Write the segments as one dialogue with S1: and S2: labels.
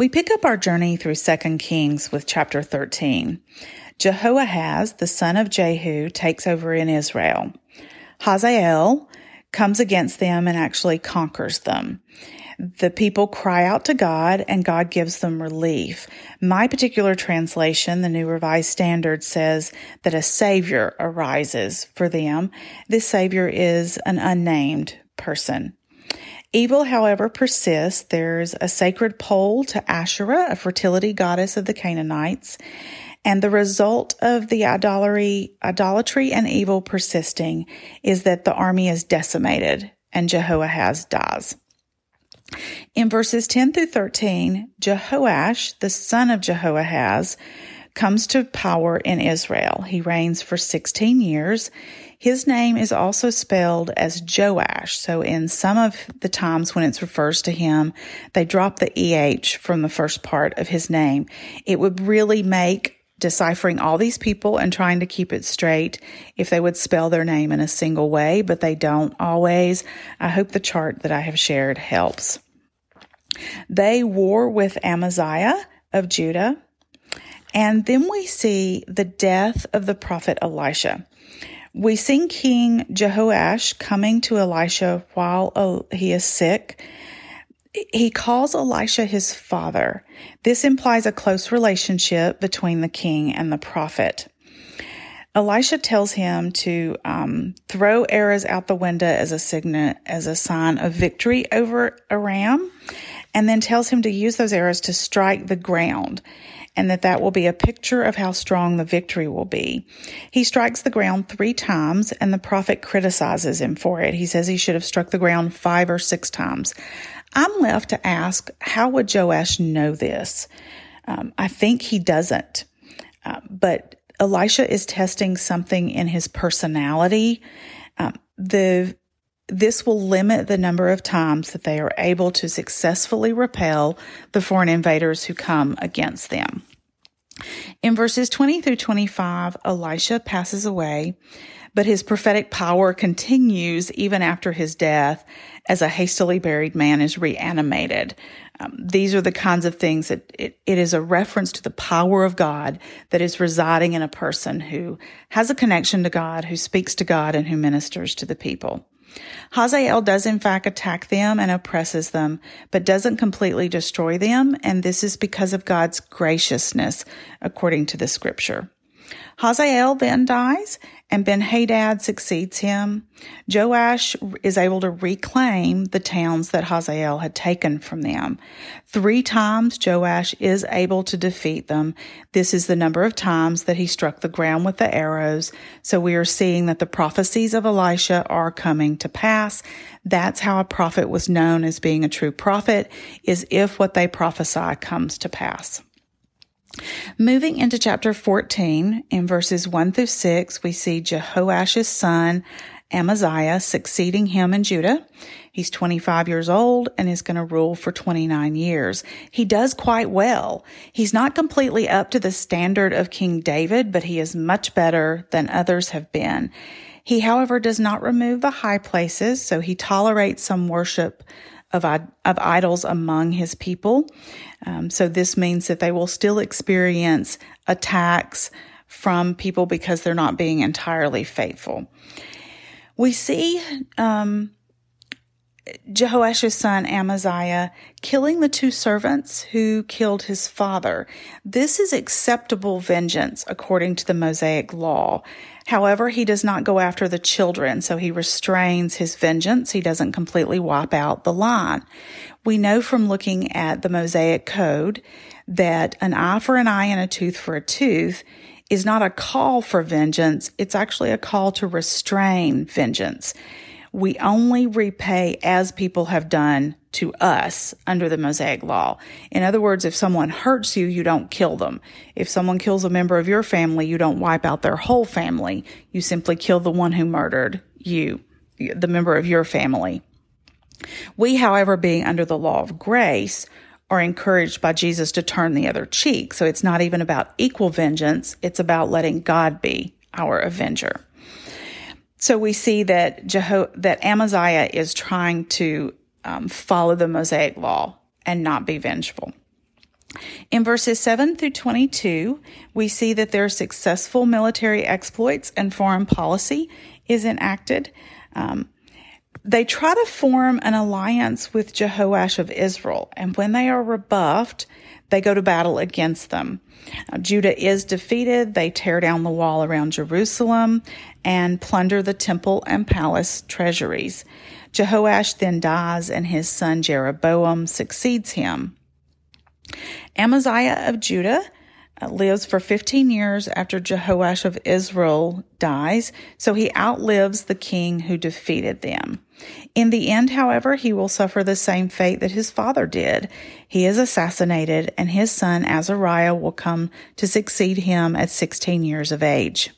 S1: We pick up our journey through 2 Kings with chapter 13. Jehoahaz, the son of Jehu, takes over in Israel. Hazael comes against them and actually conquers them. The people cry out to God and God gives them relief. My particular translation, the New Revised Standard, says that a savior arises for them. This savior is an unnamed person. Evil, however, persists. There's a sacred pole to Asherah, a fertility goddess of the Canaanites. And the result of the idolatry, idolatry and evil persisting is that the army is decimated and Jehoahaz dies. In verses 10 through 13, Jehoash, the son of Jehoahaz, comes to power in Israel. He reigns for 16 years. His name is also spelled as Joash. So in some of the times when it refers to him, they drop the EH from the first part of his name. It would really make deciphering all these people and trying to keep it straight if they would spell their name in a single way, but they don't always. I hope the chart that I have shared helps. They war with Amaziah of Judah. And then we see the death of the prophet Elisha. We see King Jehoash coming to Elisha while uh, he is sick. He calls Elisha his father. This implies a close relationship between the king and the prophet. Elisha tells him to um, throw arrows out the window as a sign as a sign of victory over Aram, and then tells him to use those arrows to strike the ground and that that will be a picture of how strong the victory will be. He strikes the ground three times and the prophet criticizes him for it. He says he should have struck the ground five or six times. I'm left to ask, how would Joash know this? Um, I think he doesn't. Uh, but Elisha is testing something in his personality. Um, the this will limit the number of times that they are able to successfully repel the foreign invaders who come against them. In verses 20 through 25, Elisha passes away, but his prophetic power continues even after his death as a hastily buried man is reanimated. Um, these are the kinds of things that it, it is a reference to the power of God that is residing in a person who has a connection to God, who speaks to God, and who ministers to the people. Hazael does in fact attack them and oppresses them, but doesn't completely destroy them, and this is because of God's graciousness, according to the scripture. Hazael then dies, and Ben Hadad succeeds him. Joash is able to reclaim the towns that Hazael had taken from them. Three times Joash is able to defeat them. This is the number of times that he struck the ground with the arrows. So we are seeing that the prophecies of Elisha are coming to pass. That's how a prophet was known as being a true prophet, is if what they prophesy comes to pass. Moving into chapter 14, in verses 1 through 6, we see Jehoash's son, Amaziah, succeeding him in Judah. He's 25 years old and is going to rule for 29 years. He does quite well. He's not completely up to the standard of King David, but he is much better than others have been. He, however, does not remove the high places, so he tolerates some worship of, of idols among his people. Um, so this means that they will still experience attacks from people because they're not being entirely faithful. We see um, Jehoash's son Amaziah killing the two servants who killed his father. This is acceptable vengeance according to the Mosaic law. However, he does not go after the children, so he restrains his vengeance. He doesn't completely wipe out the line. We know from looking at the Mosaic code that an eye for an eye and a tooth for a tooth is not a call for vengeance. It's actually a call to restrain vengeance. We only repay as people have done to us under the Mosaic law. In other words, if someone hurts you, you don't kill them. If someone kills a member of your family, you don't wipe out their whole family. You simply kill the one who murdered you, the member of your family. We, however, being under the law of grace, are encouraged by Jesus to turn the other cheek. So it's not even about equal vengeance. It's about letting God be our avenger. So we see that Jeho- that Amaziah is trying to um, follow the Mosaic law and not be vengeful. In verses 7 through 22, we see that their successful military exploits and foreign policy is enacted. Um, they try to form an alliance with Jehoash of Israel, and when they are rebuffed, they go to battle against them. Now, Judah is defeated. They tear down the wall around Jerusalem and plunder the temple and palace treasuries. Jehoash then dies, and his son Jeroboam succeeds him. Amaziah of Judah uh, lives for 15 years after Jehoash of Israel dies, so he outlives the king who defeated them. In the end, however, he will suffer the same fate that his father did. He is assassinated, and his son Azariah will come to succeed him at 16 years of age.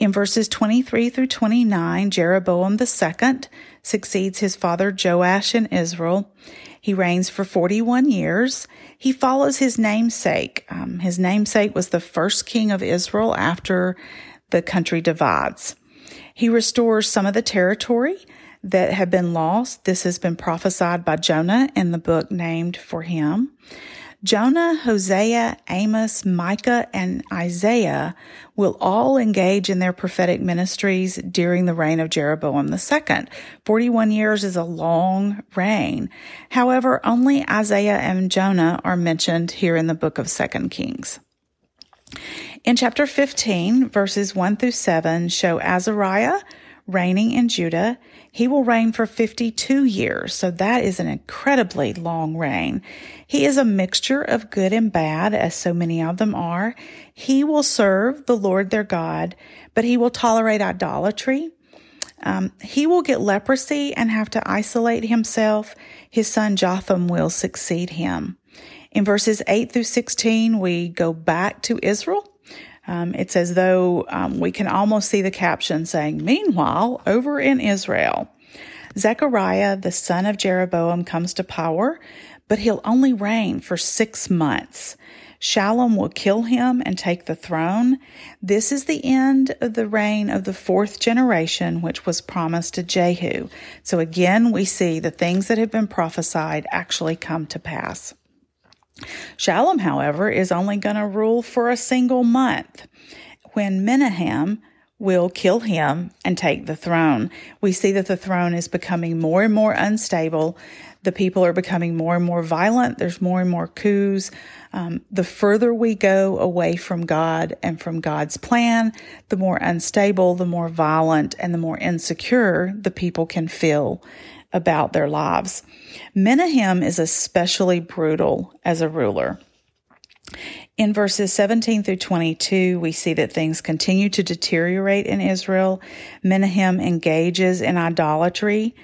S1: In verses 23 through 29, Jeroboam II succeeds his father Joash in Israel. He reigns for 41 years. He follows his namesake. Um, his namesake was the first king of Israel after the country divides. He restores some of the territory that have been lost. This has been prophesied by Jonah in the book named for him. Jonah, Hosea, Amos, Micah, and Isaiah will all engage in their prophetic ministries during the reign of Jeroboam II. 41 years is a long reign. However, only Isaiah and Jonah are mentioned here in the book of 2 Kings. In chapter 15, verses 1 through 7 show Azariah reigning in Judah. He will reign for 52 years, so that is an incredibly long reign. He is a mixture of good and bad, as so many of them are. He will serve the Lord their God, but he will tolerate idolatry. Um, he will get leprosy and have to isolate himself. His son Jotham will succeed him. In verses 8 through 16, we go back to Israel um, it's as though um, we can almost see the caption saying, Meanwhile, over in Israel, Zechariah, the son of Jeroboam, comes to power, but he'll only reign for six months. Shallum will kill him and take the throne. This is the end of the reign of the fourth generation, which was promised to Jehu. So again, we see the things that have been prophesied actually come to pass. Shallum, however, is only going to rule for a single month when Menahem will kill him and take the throne. We see that the throne is becoming more and more unstable. The people are becoming more and more violent. There's more and more coups. Um, the further we go away from God and from God's plan, the more unstable, the more violent, and the more insecure the people can feel about their lives. Menahem is especially brutal as a ruler. In verses 17 through 22, we see that things continue to deteriorate in Israel. Menahem engages in idolatry.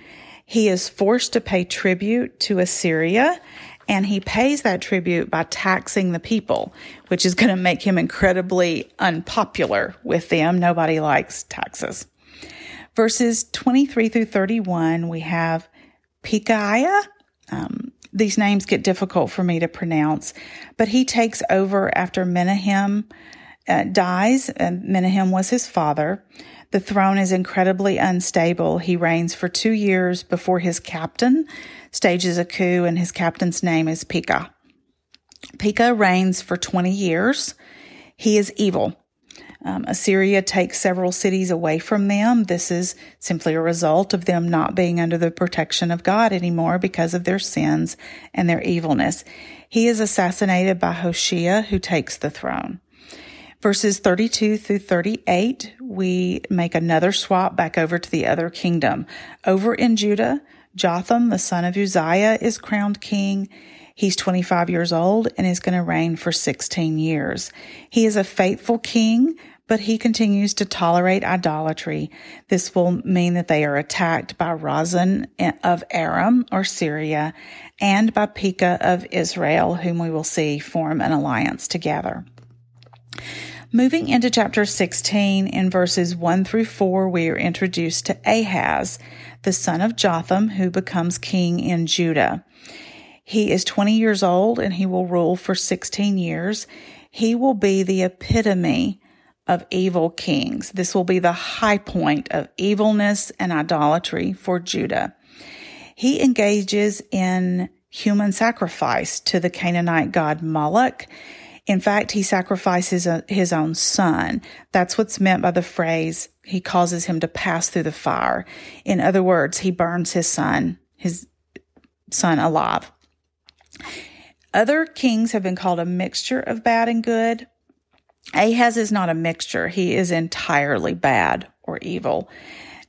S1: He is forced to pay tribute to Assyria, and he pays that tribute by taxing the people, which is going to make him incredibly unpopular with them. Nobody likes taxes. Verses 23 through 31, we have Pekahiah. Um, these names get difficult for me to pronounce, but he takes over after Menahem uh, dies, and Menahem was his father. The throne is incredibly unstable. He reigns for two years before his captain stages a coup, and his captain's name is Pekah. Pekah reigns for 20 years. He is evil. Um, Assyria takes several cities away from them. This is simply a result of them not being under the protection of God anymore because of their sins and their evilness. He is assassinated by Hoshea, who takes the throne. Verses 32 through 38, we make another swap back over to the other kingdom. Over in Judah, Jotham, the son of Uzziah, is crowned king. He's 25 years old and is going to reign for 16 years. He is a faithful king, but he continues to tolerate idolatry. This will mean that they are attacked by Rezin of Aram or Syria and by Pekah of Israel, whom we will see form an alliance together. Moving into chapter 16, in verses 1 through 4, we are introduced to Ahaz, the son of Jotham, who becomes king in Judah. He is 20 years old and he will rule for 16 years. He will be the epitome of evil kings. This will be the high point of evilness and idolatry for Judah. He engages in human sacrifice to the Canaanite god Moloch in fact, he sacrifices uh, his own son. That's what's meant by the phrase, he causes him to pass through the fire. In other words, he burns his son, his son alive. Other kings have been called a mixture of bad and good. Ahaz is not a mixture. He is entirely bad or evil.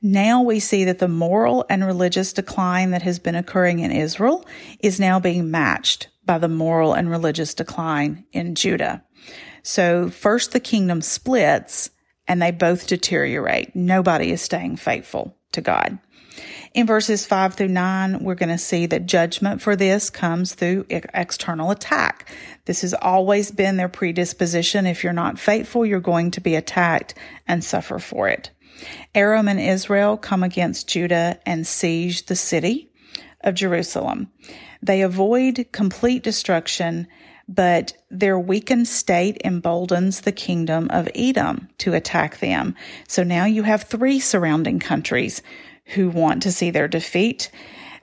S1: Now we see that the moral and religious decline that has been occurring in Israel is now being matched by the moral and religious decline in Judah. So first the kingdom splits and they both deteriorate. Nobody is staying faithful to God. In verses 5 through 9, we're going to see that judgment for this comes through external attack. This has always been their predisposition. If you're not faithful, you're going to be attacked and suffer for it. Aram and Israel come against Judah and siege the city of Jerusalem. They avoid complete destruction, but their weakened state emboldens the kingdom of Edom to attack them. So now you have three surrounding countries who want to see their defeat.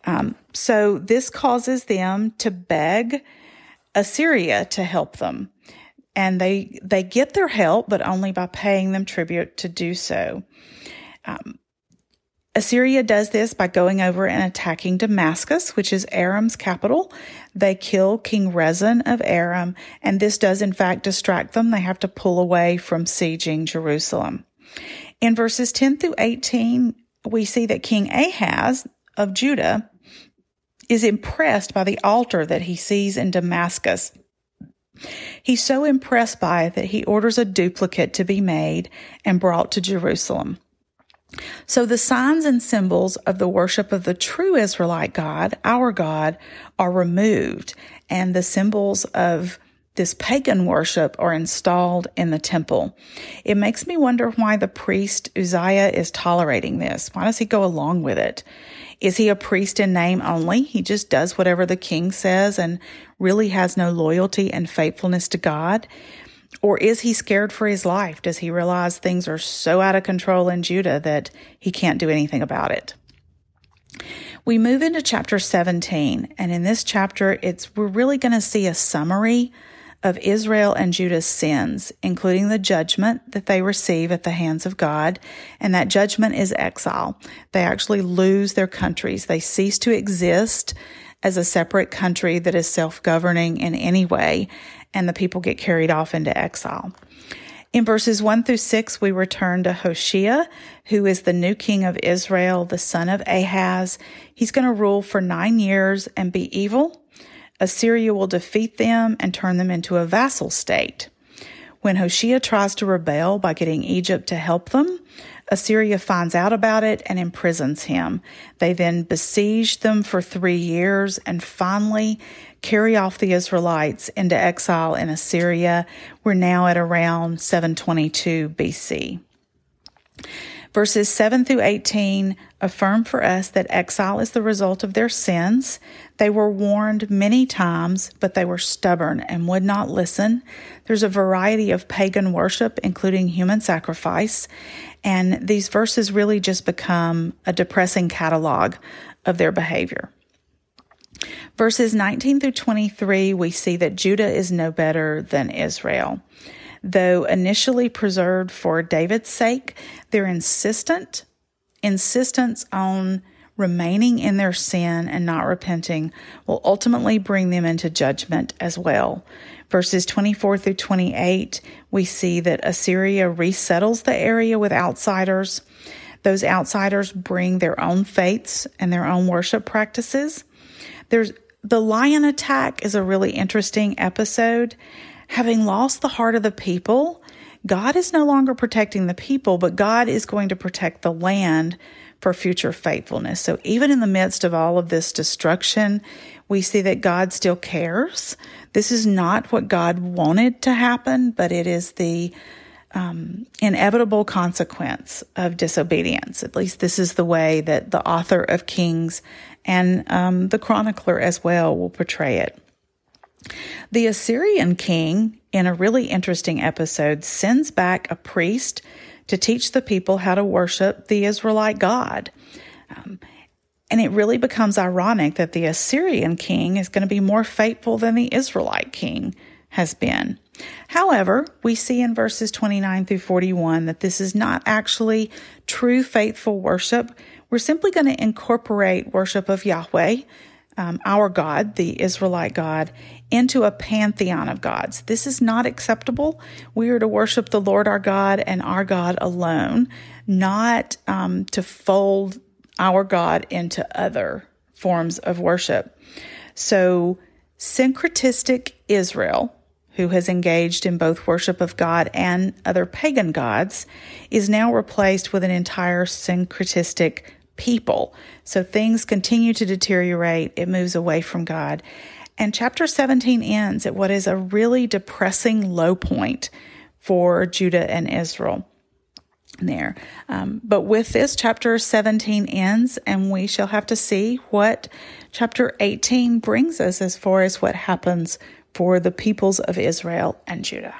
S1: Um, so this causes them to beg Assyria to help them. And they, they get their help, but only by paying them tribute to do so. Um, Assyria does this by going over and attacking Damascus, which is Aram's capital. They kill King Rezin of Aram, and this does in fact distract them. They have to pull away from sieging Jerusalem. In verses 10 through 18, we see that King Ahaz of Judah is impressed by the altar that he sees in Damascus. He's so impressed by it that he orders a duplicate to be made and brought to Jerusalem. So the signs and symbols of the worship of the true Israelite God, our God, are removed and the symbols of this pagan worship are installed in the temple. It makes me wonder why the priest Uzziah is tolerating this. Why does he go along with it? Is he a priest in name only? He just does whatever the king says and really has no loyalty and faithfulness to God? Or is he scared for his life? Does he realize things are so out of control in Judah that he can't do anything about it? We move into chapter 17, and in this chapter, it's we're really going to see a summary of Israel and Judah's sins, including the judgment that they receive at the hands of God, and that judgment is exile. They actually lose their countries. They cease to exist as a separate country that is self-governing in any way, and the people get carried off into exile. In verses 1 through 6, we return to Hoshea, who is the new king of Israel, the son of Ahaz. He's going to rule for nine years and be evil. Assyria will defeat them and turn them into a vassal state. When Hoshea tries to rebel by getting Egypt to help them, Assyria finds out about it and imprisons him. They then besiege them for three years and finally carry off the Israelites into exile in Assyria. We're now at around 722 BC. Verses 7 through 18 affirm for us that exile is the result of their sins. They were warned many times, but they were stubborn and would not listen. There's a variety of pagan worship, including human sacrifice, and these verses really just become a depressing catalog of their behavior. Verses 19 through 23, we see that Judah is no better than Israel. Though initially preserved for David's sake, their insistent insistence on remaining in their sin and not repenting will ultimately bring them into judgment as well. Verses 24 through 28, we see that Assyria resettles the area with outsiders. Those outsiders bring their own faiths and their own worship practices. There's the lion attack is a really interesting episode having lost the heart of the people, God is no longer protecting the people, but God is going to protect the land for future faithfulness. So even in the midst of all of this destruction, we see that God still cares. This is not what God wanted to happen, but it is the um, inevitable consequence of disobedience. At least this is the way that the author of Kings and um, the chronicler as well will portray it. The Assyrian king, in a really interesting episode, sends back a priest to teach the people how to worship the Israelite God. Um, and it really becomes ironic that the Assyrian king is going to be more faithful than the Israelite king has been. However, we see in verses 29 through 41 that this is not actually true faithful worship. We're simply going to incorporate worship of Yahweh, um, our God, the Israelite God, into a pantheon of gods. This is not acceptable. We are to worship the Lord our God and our God alone, not um, to fold our God into other forms of worship. So, syncretistic Israel, who has engaged in both worship of God and other pagan gods, is now replaced with an entire syncretistic people. So things continue to deteriorate. It moves away from God. And chapter 17 ends at what is a really depressing low point for Judah and Israel there. Um, but with this, chapter 17 ends, and we shall have to see what chapter 18 brings us as far as what happens for the peoples of Israel and Judah.